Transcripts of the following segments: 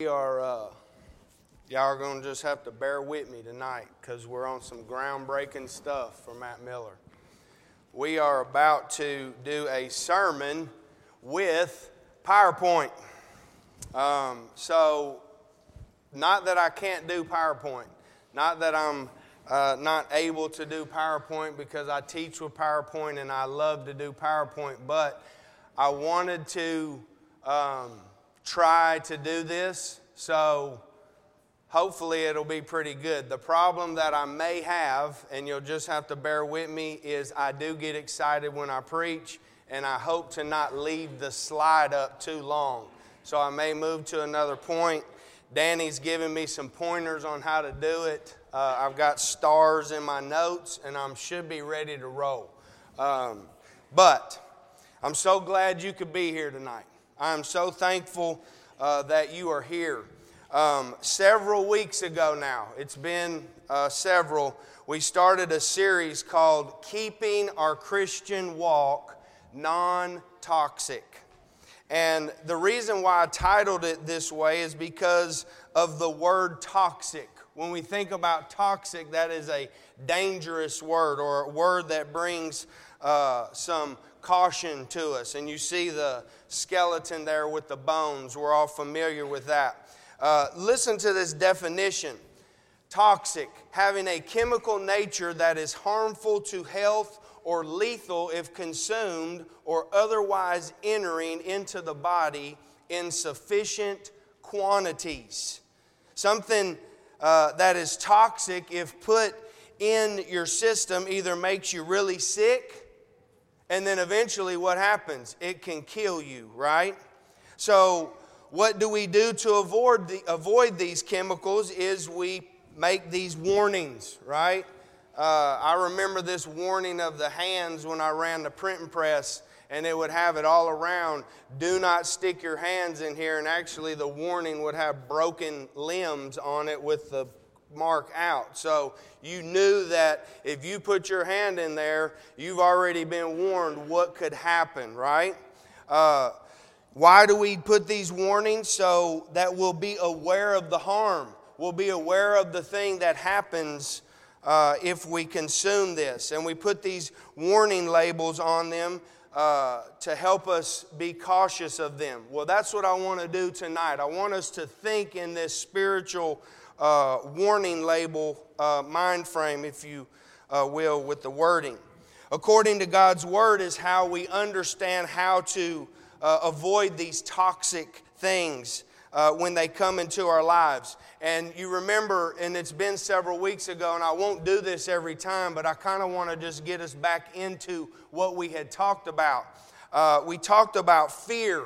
We are, uh, y'all are going to just have to bear with me tonight because we're on some groundbreaking stuff for Matt Miller. We are about to do a sermon with PowerPoint. Um, so, not that I can't do PowerPoint, not that I'm uh, not able to do PowerPoint because I teach with PowerPoint and I love to do PowerPoint, but I wanted to. Um, try to do this, so hopefully it'll be pretty good. The problem that I may have, and you'll just have to bear with me, is I do get excited when I preach, and I hope to not leave the slide up too long. So I may move to another point. Danny's giving me some pointers on how to do it. Uh, I've got stars in my notes, and I should be ready to roll. Um, but I'm so glad you could be here tonight. I'm so thankful uh, that you are here. Um, several weeks ago now, it's been uh, several, we started a series called Keeping Our Christian Walk Non Toxic. And the reason why I titled it this way is because of the word toxic. When we think about toxic, that is a dangerous word or a word that brings uh, some caution to us. And you see the skeleton there with the bones. We're all familiar with that. Uh, listen to this definition toxic, having a chemical nature that is harmful to health or lethal if consumed or otherwise entering into the body in sufficient quantities. Something uh, that is toxic, if put in your system, either makes you really sick and then eventually, what happens? It can kill you, right? So, what do we do to avoid, the, avoid these chemicals? Is we make these warnings, right? Uh, I remember this warning of the hands when I ran the printing press, and it would have it all around do not stick your hands in here. And actually, the warning would have broken limbs on it with the mark out. So you knew that if you put your hand in there, you've already been warned what could happen, right? Uh, why do we put these warnings? So that we'll be aware of the harm. We'll be aware of the thing that happens uh, if we consume this. And we put these warning labels on them uh, to help us be cautious of them. Well, that's what I want to do tonight. I want us to think in this spiritual uh, warning label uh, mind frame, if you uh, will, with the wording. According to God's word, is how we understand how to uh, avoid these toxic things uh, when they come into our lives. And you remember, and it's been several weeks ago, and I won't do this every time, but I kind of want to just get us back into what we had talked about. Uh, we talked about fear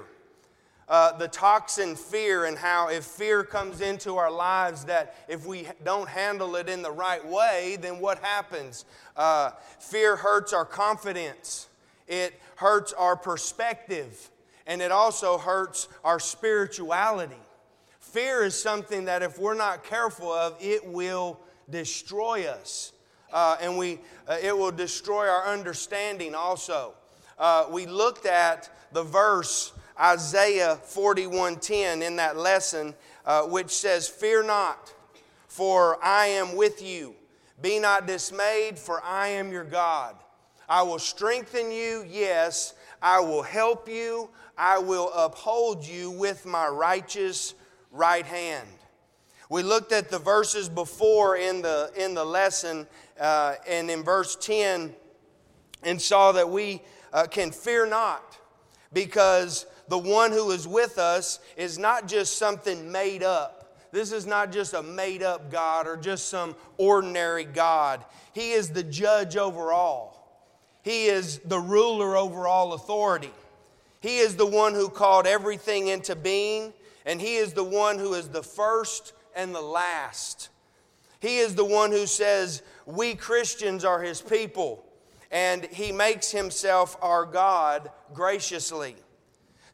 uh, the toxin fear and how if fear comes into our lives that if we don't handle it in the right way then what happens? Uh, fear hurts our confidence. It hurts our perspective. And it also hurts our spirituality. Fear is something that if we're not careful of it will destroy us. Uh, and we, uh, it will destroy our understanding also. Uh, we looked at the verse Isaiah 41:10 in that lesson, uh, which says, "Fear not, for I am with you. Be not dismayed, for I am your God. I will strengthen you. Yes, I will help you. I will uphold you with my righteous right hand." We looked at the verses before in the in the lesson, uh, and in verse 10, and saw that we uh, can fear not because the one who is with us is not just something made up. This is not just a made up God or just some ordinary God. He is the judge over all, He is the ruler over all authority. He is the one who called everything into being, and He is the one who is the first and the last. He is the one who says, We Christians are His people, and He makes Himself our God graciously.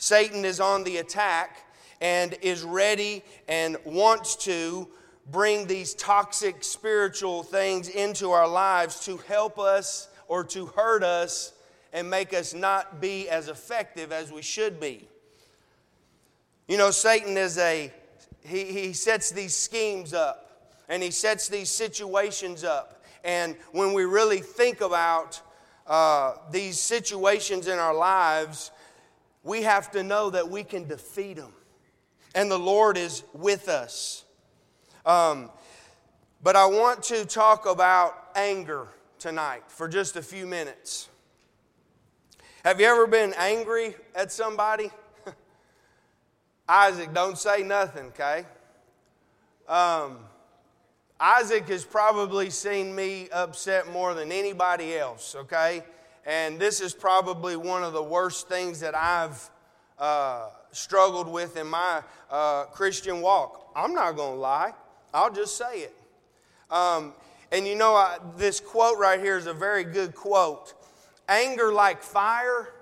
Satan is on the attack and is ready and wants to bring these toxic spiritual things into our lives to help us or to hurt us and make us not be as effective as we should be. You know, Satan is a he, he sets these schemes up and he sets these situations up. And when we really think about uh, these situations in our lives, we have to know that we can defeat them. And the Lord is with us. Um, but I want to talk about anger tonight for just a few minutes. Have you ever been angry at somebody? Isaac, don't say nothing, okay? Um, Isaac has probably seen me upset more than anybody else, okay? And this is probably one of the worst things that I've uh, struggled with in my uh, Christian walk. I'm not going to lie, I'll just say it. Um, and you know, I, this quote right here is a very good quote. Anger like fire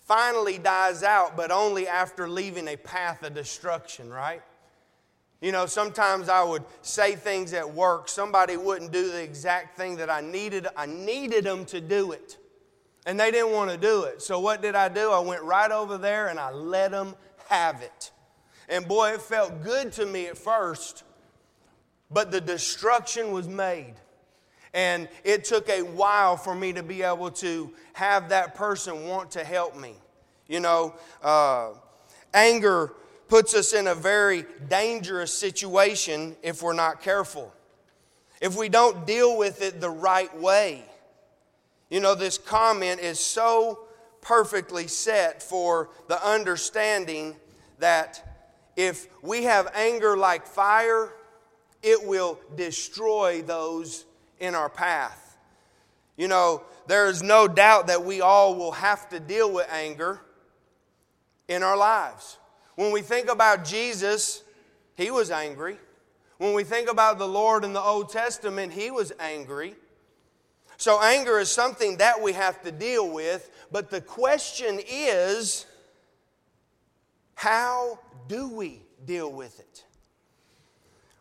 finally dies out, but only after leaving a path of destruction, right? You know, sometimes I would say things at work, somebody wouldn't do the exact thing that I needed. I needed them to do it. And they didn't want to do it. So what did I do? I went right over there and I let them have it. And boy, it felt good to me at first, but the destruction was made. And it took a while for me to be able to have that person want to help me. You know, uh, anger puts us in a very dangerous situation if we're not careful. If we don't deal with it the right way. You know, this comment is so perfectly set for the understanding that if we have anger like fire, it will destroy those in our path. You know, there is no doubt that we all will have to deal with anger in our lives. When we think about Jesus, he was angry. When we think about the Lord in the Old Testament, he was angry. So, anger is something that we have to deal with, but the question is how do we deal with it?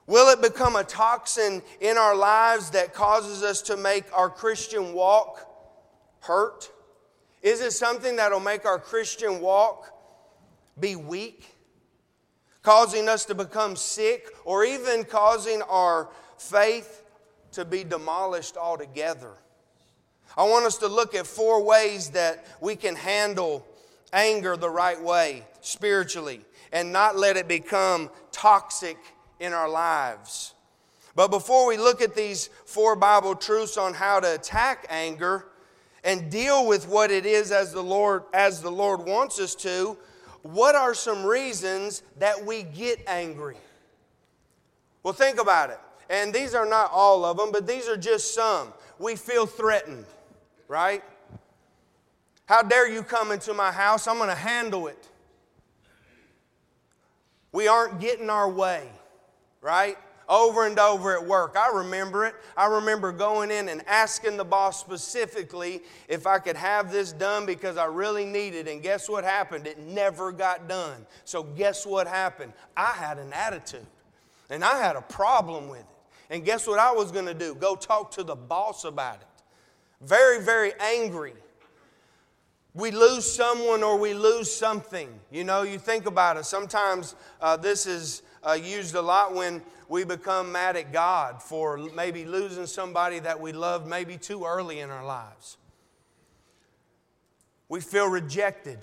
Will it become a toxin in our lives that causes us to make our Christian walk hurt? Is it something that'll make our Christian walk be weak, causing us to become sick, or even causing our faith to be demolished altogether? I want us to look at four ways that we can handle anger the right way spiritually and not let it become toxic in our lives. But before we look at these four Bible truths on how to attack anger and deal with what it is as the Lord as the Lord wants us to, what are some reasons that we get angry? Well, think about it. And these are not all of them, but these are just some. We feel threatened, right? How dare you come into my house? I'm going to handle it. We aren't getting our way right? Over and over at work. I remember it. I remember going in and asking the boss specifically if I could have this done because I really needed it. And guess what happened? It never got done. So, guess what happened? I had an attitude and I had a problem with it. And guess what I was going to do? Go talk to the boss about it. Very, very angry. We lose someone or we lose something. You know, you think about it. Sometimes uh, this is uh, used a lot when we become mad at God for maybe losing somebody that we loved maybe too early in our lives. We feel rejected.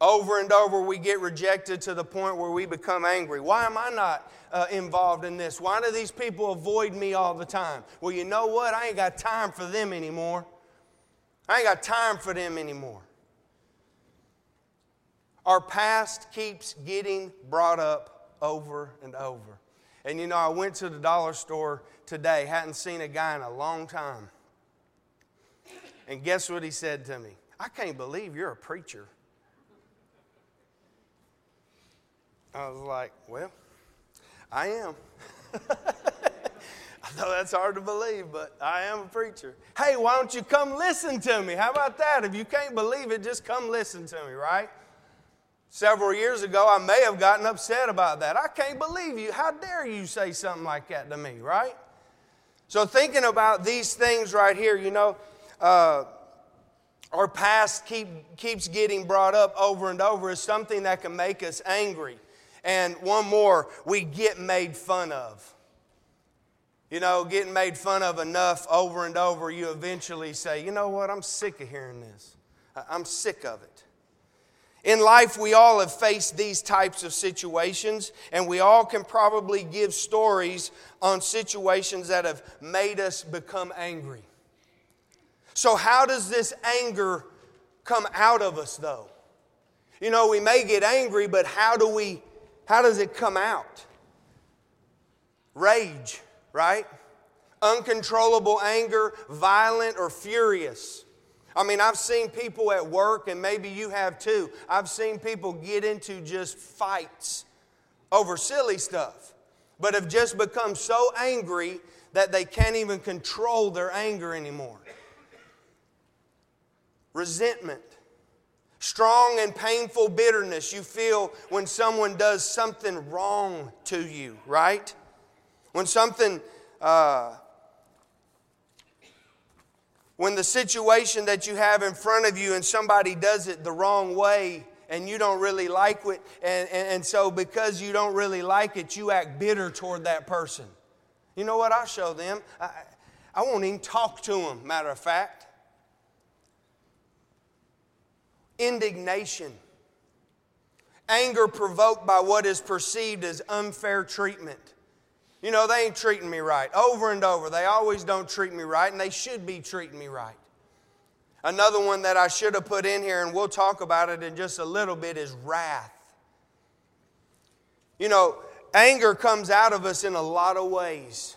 Over and over, we get rejected to the point where we become angry. Why am I not uh, involved in this? Why do these people avoid me all the time? Well, you know what? I ain't got time for them anymore. I ain't got time for them anymore. Our past keeps getting brought up over and over. And you know, I went to the dollar store today, hadn't seen a guy in a long time. And guess what he said to me? I can't believe you're a preacher. I was like, well, I am. I know that's hard to believe, but I am a preacher. Hey, why don't you come listen to me? How about that? If you can't believe it, just come listen to me, right? Several years ago, I may have gotten upset about that. I can't believe you. How dare you say something like that to me, right? So, thinking about these things right here, you know, uh, our past keep, keeps getting brought up over and over is something that can make us angry. And one more, we get made fun of. You know, getting made fun of enough over and over, you eventually say, you know what, I'm sick of hearing this. I'm sick of it. In life, we all have faced these types of situations, and we all can probably give stories on situations that have made us become angry. So, how does this anger come out of us, though? You know, we may get angry, but how do we, how does it come out? Rage, right? Uncontrollable anger, violent or furious. I mean, I've seen people at work, and maybe you have too. I've seen people get into just fights over silly stuff, but have just become so angry that they can't even control their anger anymore. Resentment, strong and painful bitterness you feel when someone does something wrong to you, right? When something uh, when the situation that you have in front of you and somebody does it the wrong way and you don't really like it, and, and, and so because you don't really like it, you act bitter toward that person. You know what? I'll show them. I, I won't even talk to them, matter of fact. Indignation. Anger provoked by what is perceived as unfair treatment. You know, they ain't treating me right. Over and over. They always don't treat me right, and they should be treating me right. Another one that I should have put in here, and we'll talk about it in just a little bit, is wrath. You know, anger comes out of us in a lot of ways.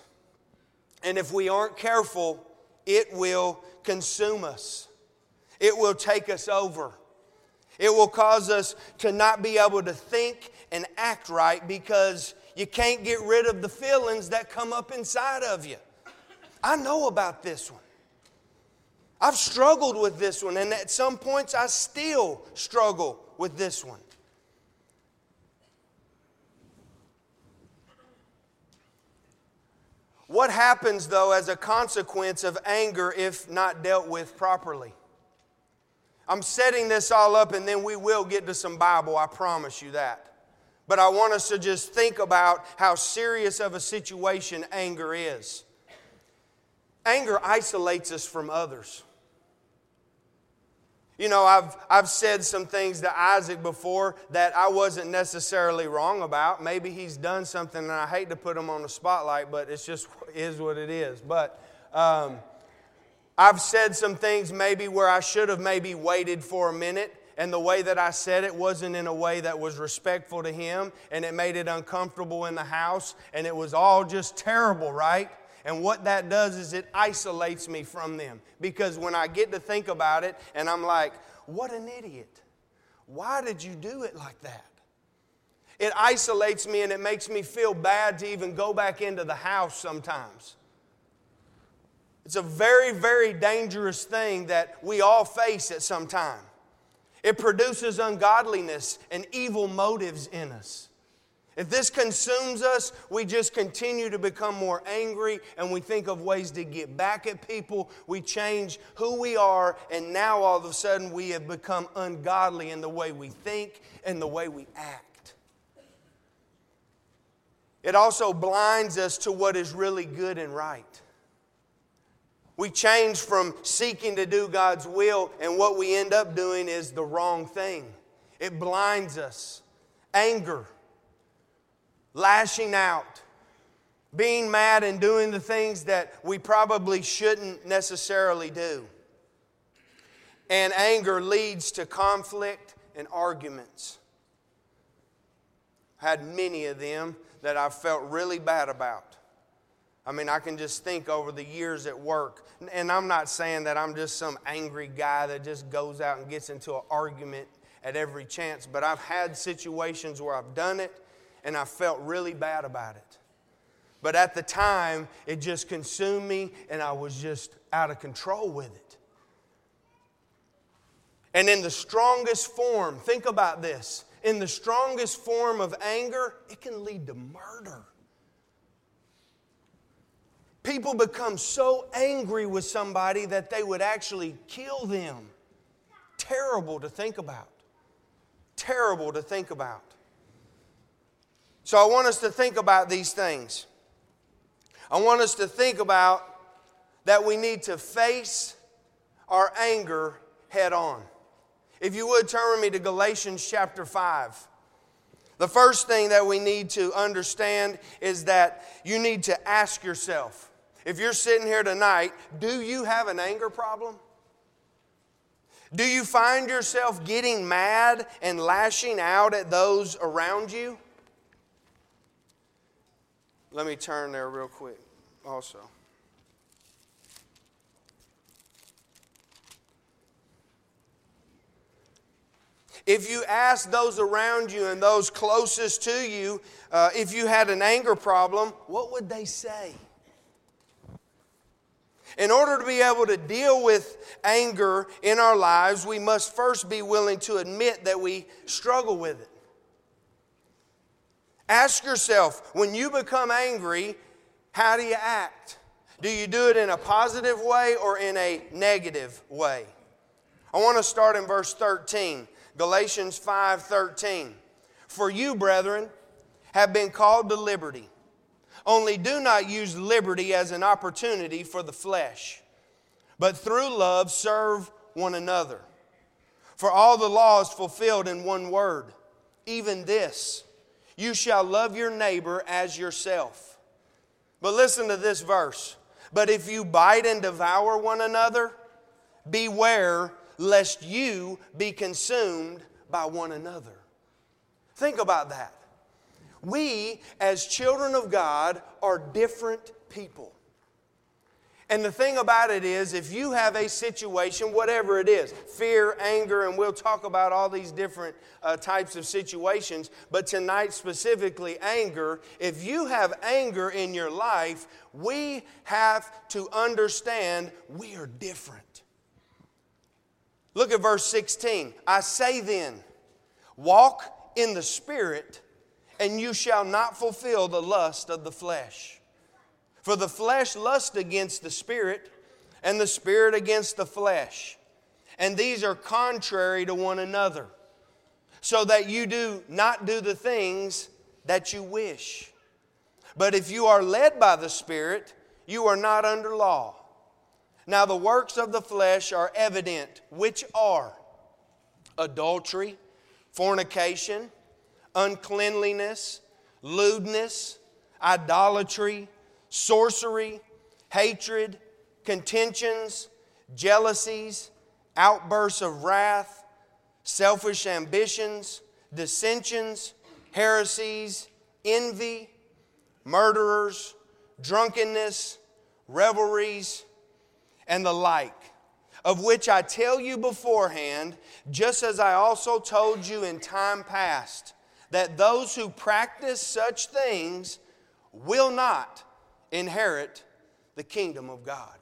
And if we aren't careful, it will consume us, it will take us over. It will cause us to not be able to think and act right because you can't get rid of the feelings that come up inside of you. I know about this one. I've struggled with this one, and at some points I still struggle with this one. What happens, though, as a consequence of anger if not dealt with properly? I'm setting this all up, and then we will get to some Bible, I promise you that. But I want us to just think about how serious of a situation anger is. Anger isolates us from others. You know, I've, I've said some things to Isaac before that I wasn't necessarily wrong about. Maybe he's done something, and I hate to put him on the spotlight, but it's just is what it is. But um, I've said some things maybe where I should have maybe waited for a minute and the way that I said it wasn't in a way that was respectful to him, and it made it uncomfortable in the house, and it was all just terrible, right? And what that does is it isolates me from them. Because when I get to think about it, and I'm like, what an idiot. Why did you do it like that? It isolates me and it makes me feel bad to even go back into the house sometimes. It's a very, very dangerous thing that we all face at some time. It produces ungodliness and evil motives in us. If this consumes us, we just continue to become more angry and we think of ways to get back at people. We change who we are, and now all of a sudden we have become ungodly in the way we think and the way we act. It also blinds us to what is really good and right. We change from seeking to do God's will, and what we end up doing is the wrong thing. It blinds us. Anger, lashing out, being mad and doing the things that we probably shouldn't necessarily do. And anger leads to conflict and arguments. I had many of them that I felt really bad about. I mean, I can just think over the years at work. And I'm not saying that I'm just some angry guy that just goes out and gets into an argument at every chance, but I've had situations where I've done it and I felt really bad about it. But at the time, it just consumed me and I was just out of control with it. And in the strongest form, think about this in the strongest form of anger, it can lead to murder. People become so angry with somebody that they would actually kill them. Terrible to think about. Terrible to think about. So I want us to think about these things. I want us to think about that we need to face our anger head on. If you would turn with me to Galatians chapter 5. The first thing that we need to understand is that you need to ask yourself if you're sitting here tonight, do you have an anger problem? Do you find yourself getting mad and lashing out at those around you? Let me turn there real quick also. If you ask those around you and those closest to you uh, if you had an anger problem, what would they say? In order to be able to deal with anger in our lives, we must first be willing to admit that we struggle with it. Ask yourself when you become angry, how do you act? Do you do it in a positive way or in a negative way? I want to start in verse 13, Galatians 5:13. For you, brethren, have been called to liberty. Only do not use liberty as an opportunity for the flesh, but through love serve one another. For all the law is fulfilled in one word, even this you shall love your neighbor as yourself. But listen to this verse. But if you bite and devour one another, beware lest you be consumed by one another. Think about that. We, as children of God, are different people. And the thing about it is, if you have a situation, whatever it is fear, anger, and we'll talk about all these different uh, types of situations, but tonight specifically, anger. If you have anger in your life, we have to understand we are different. Look at verse 16. I say then, walk in the Spirit and you shall not fulfill the lust of the flesh. For the flesh lusts against the spirit, and the spirit against the flesh. And these are contrary to one another, so that you do not do the things that you wish. But if you are led by the Spirit, you are not under law. Now the works of the flesh are evident, which are adultery, fornication, uncleanliness, lewdness, idolatry, sorcery, hatred, contentions, jealousies, outbursts of wrath, selfish ambitions, dissensions, heresies, envy, murderers, drunkenness, revelries, and the like, of which I tell you beforehand, just as I also told you in time past that those who practice such things will not inherit the kingdom of God.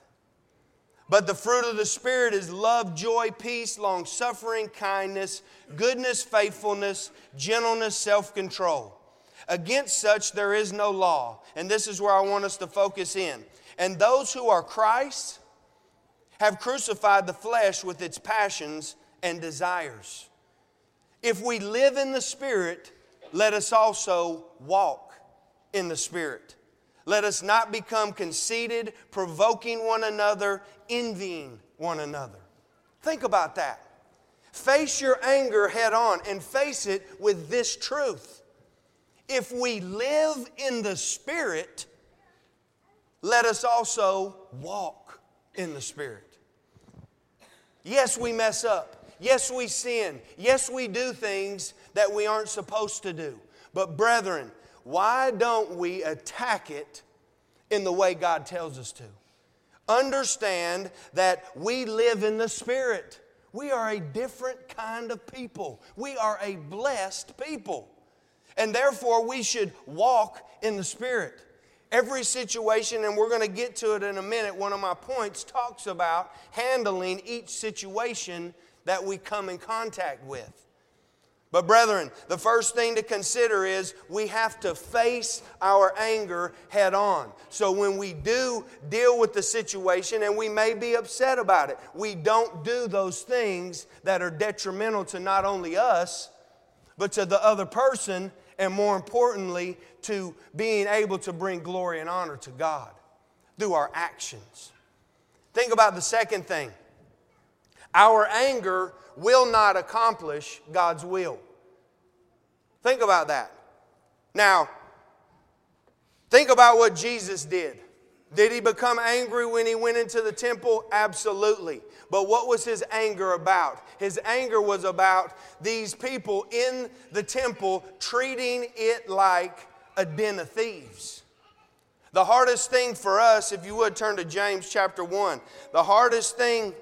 But the fruit of the Spirit is love, joy, peace, long suffering, kindness, goodness, faithfulness, gentleness, self control. Against such there is no law. And this is where I want us to focus in. And those who are Christ have crucified the flesh with its passions and desires. If we live in the Spirit, let us also walk in the Spirit. Let us not become conceited, provoking one another, envying one another. Think about that. Face your anger head on and face it with this truth. If we live in the Spirit, let us also walk in the Spirit. Yes, we mess up. Yes, we sin. Yes, we do things that we aren't supposed to do. But, brethren, why don't we attack it in the way God tells us to? Understand that we live in the Spirit. We are a different kind of people. We are a blessed people. And therefore, we should walk in the Spirit. Every situation, and we're going to get to it in a minute, one of my points talks about handling each situation that we come in contact with. But, brethren, the first thing to consider is we have to face our anger head on. So, when we do deal with the situation and we may be upset about it, we don't do those things that are detrimental to not only us, but to the other person and more importantly, to being able to bring glory and honor to God through our actions. Think about the second thing our anger will not accomplish God's will. Think about that. Now, think about what Jesus did. Did he become angry when he went into the temple? Absolutely. But what was his anger about? His anger was about these people in the temple treating it like a den of thieves. The hardest thing for us, if you would turn to James chapter 1, the hardest thing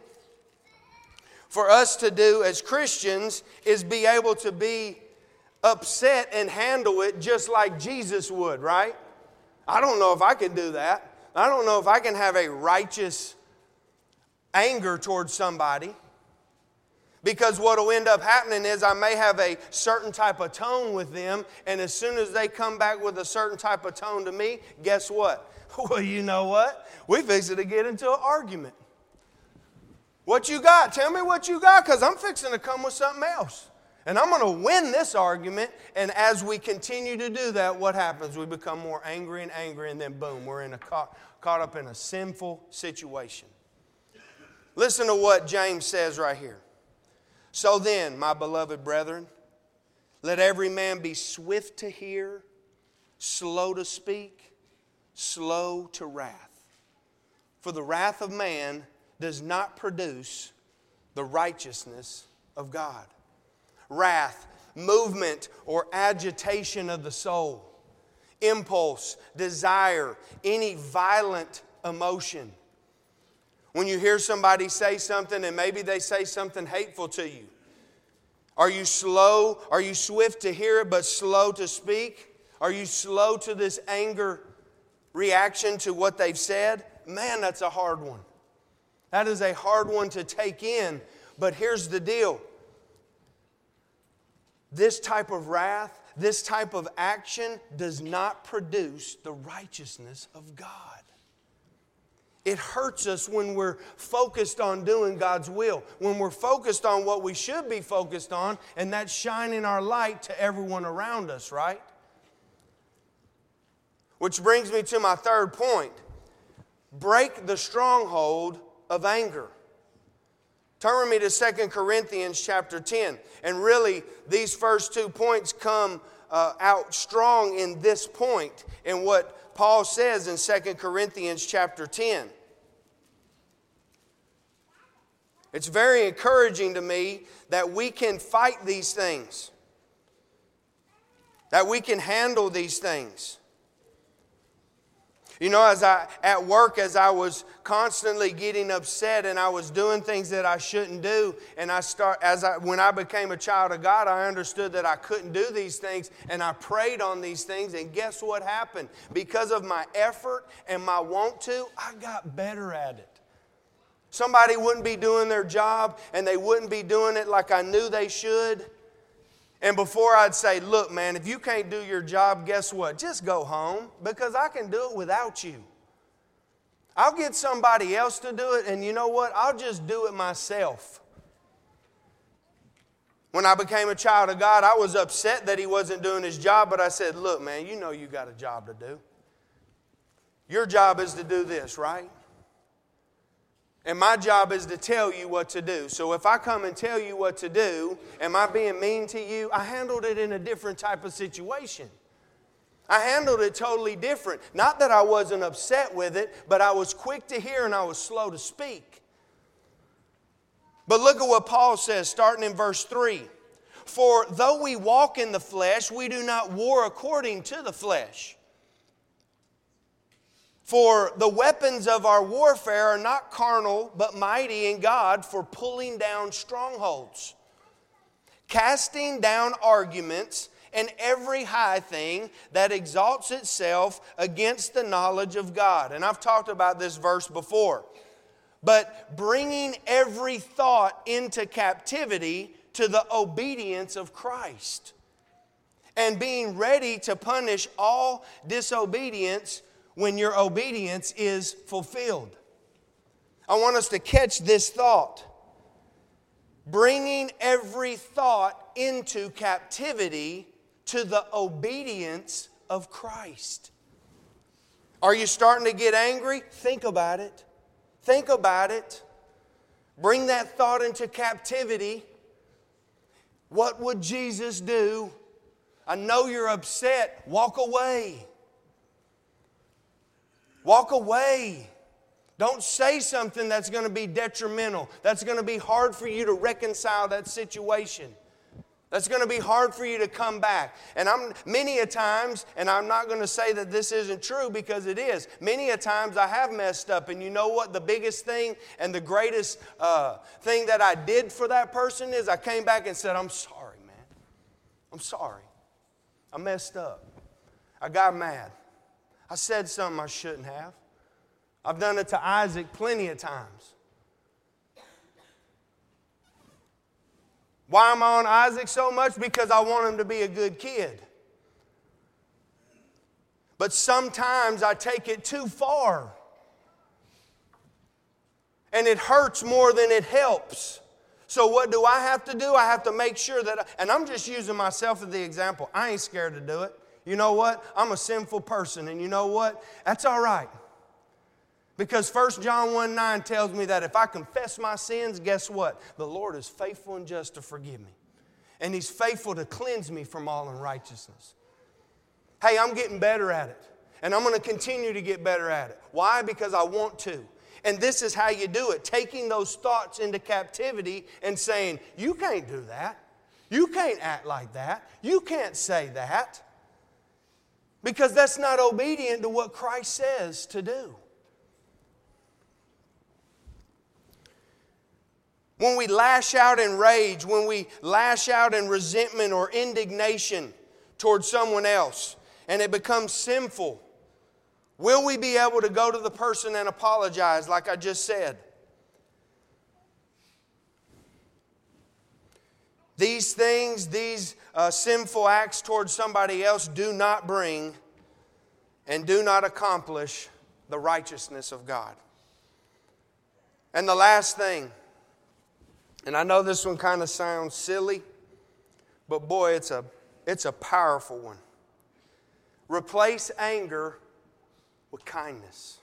for us to do as Christians is be able to be upset and handle it just like Jesus would, right? I don't know if I can do that. I don't know if I can have a righteous anger towards somebody. Because what will end up happening is I may have a certain type of tone with them, and as soon as they come back with a certain type of tone to me, guess what? Well, you know what? We fixing to get into an argument. What you got? Tell me what you got, because I'm fixing to come with something else. And I'm going to win this argument. And as we continue to do that, what happens? We become more angry and angry, and then boom, we're in a caught, caught up in a sinful situation. Listen to what James says right here. So then, my beloved brethren, let every man be swift to hear, slow to speak, slow to wrath. For the wrath of man does not produce the righteousness of God wrath, movement or agitation of the soul, impulse, desire, any violent emotion. When you hear somebody say something and maybe they say something hateful to you, are you slow? Are you swift to hear it but slow to speak? Are you slow to this anger reaction to what they've said? Man, that's a hard one. That is a hard one to take in. But here's the deal this type of wrath, this type of action does not produce the righteousness of God. It hurts us when we're focused on doing God's will, when we're focused on what we should be focused on, and that's shining our light to everyone around us, right? Which brings me to my third point break the stronghold of anger. Turn with me to Second Corinthians chapter 10. And really, these first two points come uh, out strong in this point in what Paul says in Second Corinthians chapter 10. It's very encouraging to me that we can fight these things, that we can handle these things. You know, as I at work, as I was constantly getting upset and I was doing things that I shouldn't do, and I start as I when I became a child of God, I understood that I couldn't do these things, and I prayed on these things, and guess what happened? Because of my effort and my want to, I got better at it. Somebody wouldn't be doing their job and they wouldn't be doing it like I knew they should. And before I'd say, look, man, if you can't do your job, guess what? Just go home because I can do it without you. I'll get somebody else to do it, and you know what? I'll just do it myself. When I became a child of God, I was upset that he wasn't doing his job, but I said, Look, man, you know you got a job to do. Your job is to do this, right? And my job is to tell you what to do. So if I come and tell you what to do, am I being mean to you? I handled it in a different type of situation. I handled it totally different. Not that I wasn't upset with it, but I was quick to hear and I was slow to speak. But look at what Paul says, starting in verse 3. For though we walk in the flesh, we do not war according to the flesh. For the weapons of our warfare are not carnal, but mighty in God for pulling down strongholds, casting down arguments and every high thing that exalts itself against the knowledge of God. And I've talked about this verse before. But bringing every thought into captivity to the obedience of Christ and being ready to punish all disobedience when your obedience is fulfilled. I want us to catch this thought. Bringing every thought into captivity to the obedience of Christ. Are you starting to get angry? Think about it. Think about it. Bring that thought into captivity. What would Jesus do? I know you're upset. Walk away. Walk away. Don't say something that's going to be detrimental, that's going to be hard for you to reconcile that situation. That's going to be hard for you to come back. And I'm many a times, and I'm not going to say that this isn't true because it is. Many a times I have messed up, and you know what? The biggest thing and the greatest uh, thing that I did for that person is I came back and said, "I'm sorry, man. I'm sorry. I messed up. I got mad. I said something I shouldn't have. I've done it to Isaac plenty of times. Why am I on Isaac so much? Because I want him to be a good kid. But sometimes I take it too far. And it hurts more than it helps. So, what do I have to do? I have to make sure that, I, and I'm just using myself as the example. I ain't scared to do it. You know what? I'm a sinful person, and you know what? That's all right. Because 1 John 1 9 tells me that if I confess my sins, guess what? The Lord is faithful and just to forgive me. And He's faithful to cleanse me from all unrighteousness. Hey, I'm getting better at it. And I'm going to continue to get better at it. Why? Because I want to. And this is how you do it taking those thoughts into captivity and saying, You can't do that. You can't act like that. You can't say that. Because that's not obedient to what Christ says to do. When we lash out in rage, when we lash out in resentment or indignation towards someone else, and it becomes sinful, will we be able to go to the person and apologize, like I just said? These things, these uh, sinful acts towards somebody else, do not bring and do not accomplish the righteousness of God. And the last thing, and I know this one kind of sounds silly, but boy, it's a, it's a powerful one. Replace anger with kindness.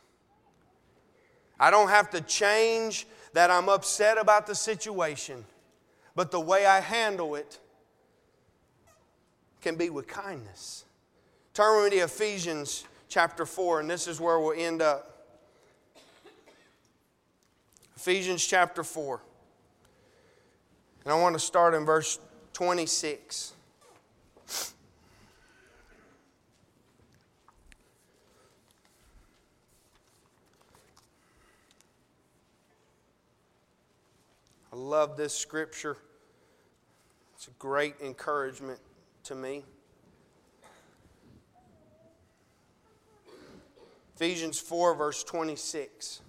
I don't have to change that I'm upset about the situation, but the way I handle it can be with kindness. Turn with me to Ephesians chapter 4, and this is where we'll end up. Ephesians chapter 4. And I want to start in verse 26. I love this scripture. Great encouragement to me. Ephesians 4, verse 26.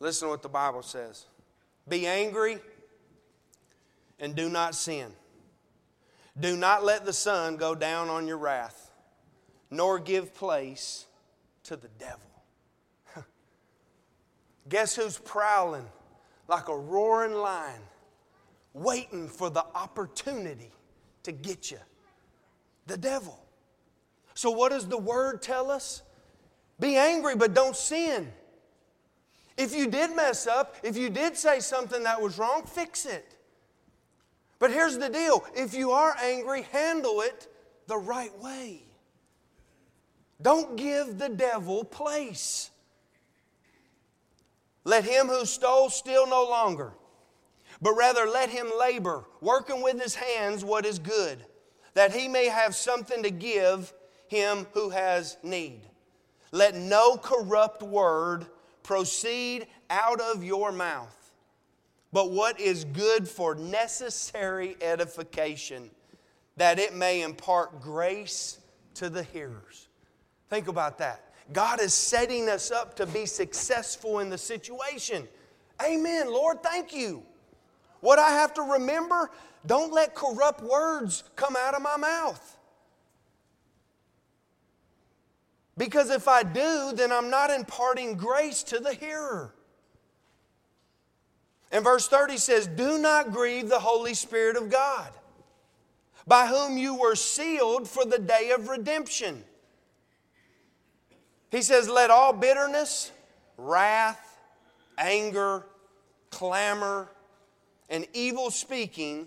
Listen to what the Bible says. Be angry and do not sin. Do not let the sun go down on your wrath, nor give place to the devil. Guess who's prowling like a roaring lion, waiting for the opportunity to get you? The devil. So, what does the word tell us? Be angry, but don't sin. If you did mess up, if you did say something that was wrong, fix it. But here's the deal if you are angry, handle it the right way. Don't give the devil place. Let him who stole steal no longer, but rather let him labor, working with his hands what is good, that he may have something to give him who has need. Let no corrupt word proceed out of your mouth, but what is good for necessary edification, that it may impart grace to the hearers. Think about that. God is setting us up to be successful in the situation. Amen, Lord, thank you. What I have to remember, don't let corrupt words come out of my mouth. Because if I do, then I'm not imparting grace to the hearer. And verse 30 says, Do not grieve the Holy Spirit of God, by whom you were sealed for the day of redemption. He says, Let all bitterness, wrath, anger, clamor, and evil speaking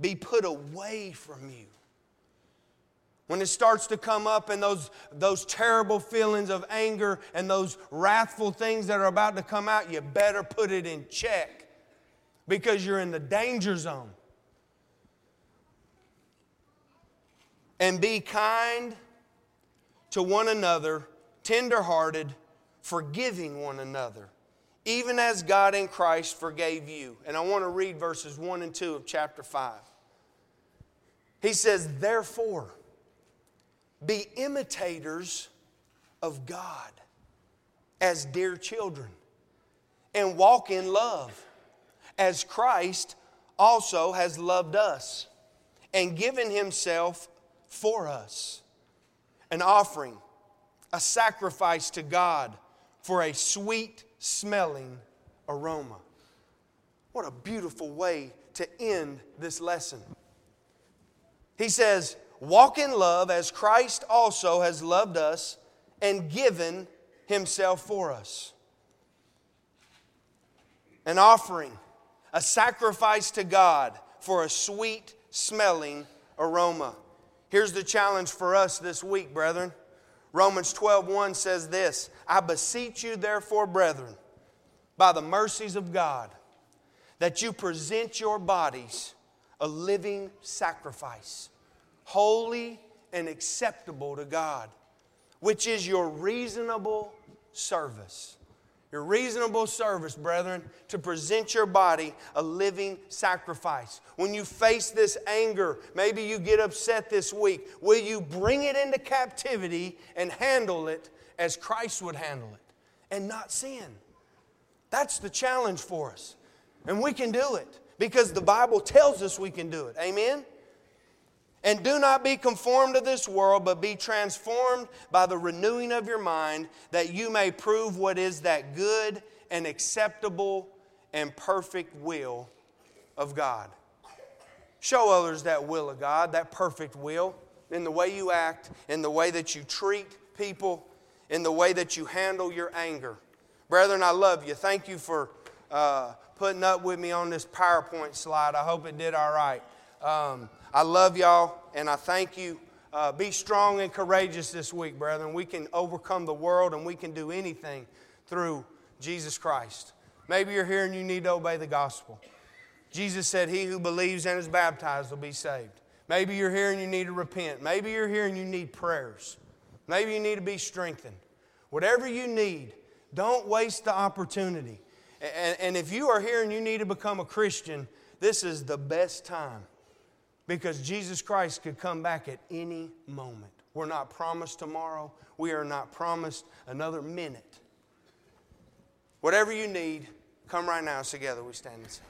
be put away from you. When it starts to come up and those, those terrible feelings of anger and those wrathful things that are about to come out, you better put it in check because you're in the danger zone. And be kind to one another, tenderhearted, forgiving one another, even as God in Christ forgave you. And I want to read verses 1 and 2 of chapter 5. He says, Therefore, be imitators of God as dear children and walk in love as Christ also has loved us and given himself for us an offering, a sacrifice to God for a sweet smelling aroma. What a beautiful way to end this lesson. He says, Walk in love as Christ also has loved us and given himself for us. An offering, a sacrifice to God for a sweet smelling aroma. Here's the challenge for us this week, brethren. Romans 12:1 says this, I beseech you therefore, brethren, by the mercies of God, that you present your bodies a living sacrifice holy and acceptable to God, which is your reasonable service. Your reasonable service, brethren, to present your body a living sacrifice. When you face this anger, maybe you get upset this week, will you bring it into captivity and handle it as Christ would handle it and not sin? That's the challenge for us. And we can do it because the Bible tells us we can do it. Amen? And do not be conformed to this world, but be transformed by the renewing of your mind, that you may prove what is that good and acceptable and perfect will of God. Show others that will of God, that perfect will, in the way you act, in the way that you treat people, in the way that you handle your anger. Brethren, I love you. Thank you for uh, putting up with me on this PowerPoint slide. I hope it did all right. Um, I love y'all and I thank you. Uh, be strong and courageous this week, brethren. We can overcome the world and we can do anything through Jesus Christ. Maybe you're here and you need to obey the gospel. Jesus said, He who believes and is baptized will be saved. Maybe you're here and you need to repent. Maybe you're here and you need prayers. Maybe you need to be strengthened. Whatever you need, don't waste the opportunity. And, and if you are here and you need to become a Christian, this is the best time because Jesus Christ could come back at any moment. We're not promised tomorrow, we are not promised another minute. Whatever you need, come right now. Together we stand and sing.